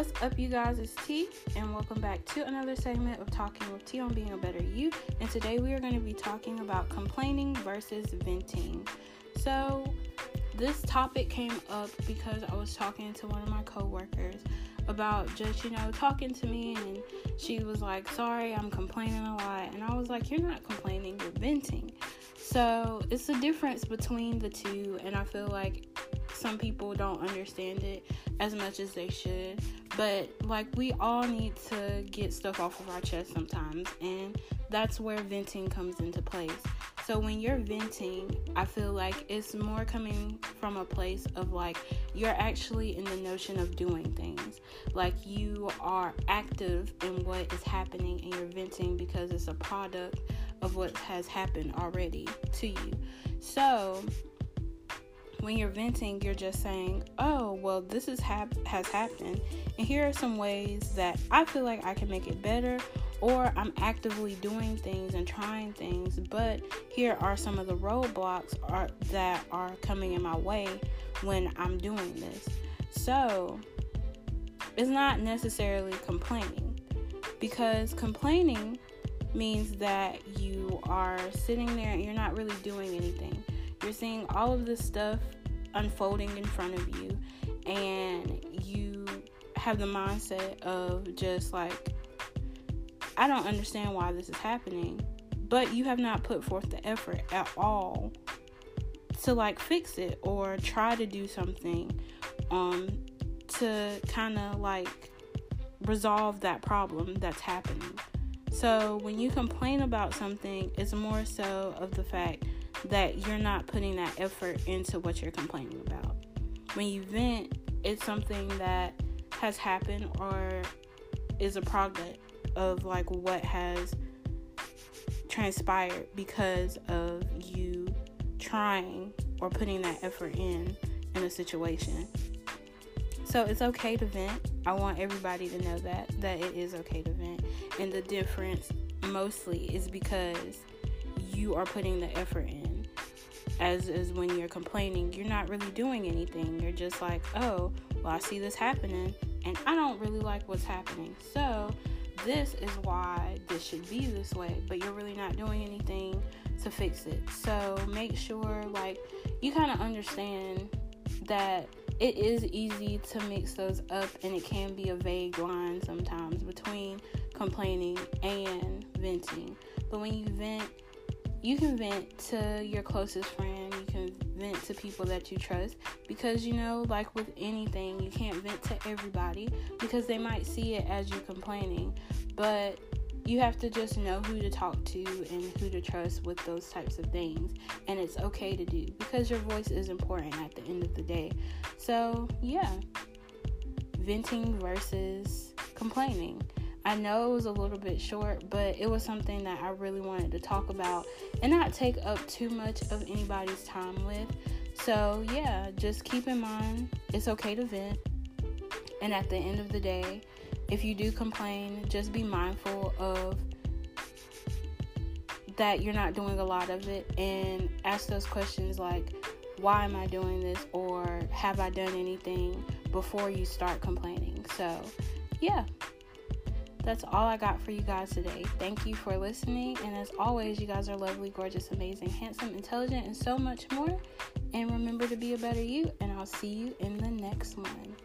up, you guys? It's T, and welcome back to another segment of Talking with T on Being a Better You. And today we are going to be talking about complaining versus venting. So, this topic came up because I was talking to one of my coworkers about just, you know, talking to me, and she was like, Sorry, I'm complaining a lot. And I was like, You're not complaining, you're venting. So, it's the difference between the two, and I feel like some people don't understand it as much as they should. But like we all need to get stuff off of our chest sometimes, and that's where venting comes into place. So when you're venting, I feel like it's more coming from a place of like you're actually in the notion of doing things. Like you are active in what is happening and you're venting because it's a product of what has happened already to you. So when you're venting, you're just saying, "Oh, well, this is hap- has happened, and here are some ways that I feel like I can make it better." Or I'm actively doing things and trying things, but here are some of the roadblocks are, that are coming in my way when I'm doing this. So, it's not necessarily complaining because complaining means that you are sitting there and you're not really doing anything. You're seeing all of this stuff unfolding in front of you, and you have the mindset of just like, I don't understand why this is happening, but you have not put forth the effort at all to like fix it or try to do something um to kind of like resolve that problem that's happening. So when you complain about something, it's more so of the fact that you're not putting that effort into what you're complaining about. When you vent, it's something that has happened or is a product of like what has transpired because of you trying or putting that effort in in a situation. So it's okay to vent. I want everybody to know that that it is okay to vent. And the difference mostly is because you are putting the effort in as is when you're complaining, you're not really doing anything. You're just like, oh, well, I see this happening, and I don't really like what's happening. So, this is why this should be this way, but you're really not doing anything to fix it. So, make sure, like, you kind of understand that it is easy to mix those up, and it can be a vague line sometimes between complaining and venting. But when you vent, you can vent to your closest friend, you can vent to people that you trust because you know, like with anything, you can't vent to everybody because they might see it as you complaining, but you have to just know who to talk to and who to trust with those types of things, and it's okay to do because your voice is important at the end of the day. So, yeah, venting versus complaining. I know it was a little bit short, but it was something that I really wanted to talk about and not take up too much of anybody's time with. So, yeah, just keep in mind it's okay to vent. And at the end of the day, if you do complain, just be mindful of that you're not doing a lot of it and ask those questions like, why am I doing this? Or have I done anything before you start complaining? So, yeah that's all I got for you guys today. Thank you for listening. And as always, you guys are lovely, gorgeous, amazing, handsome, intelligent, and so much more. And remember to be a better you. And I'll see you in the next one.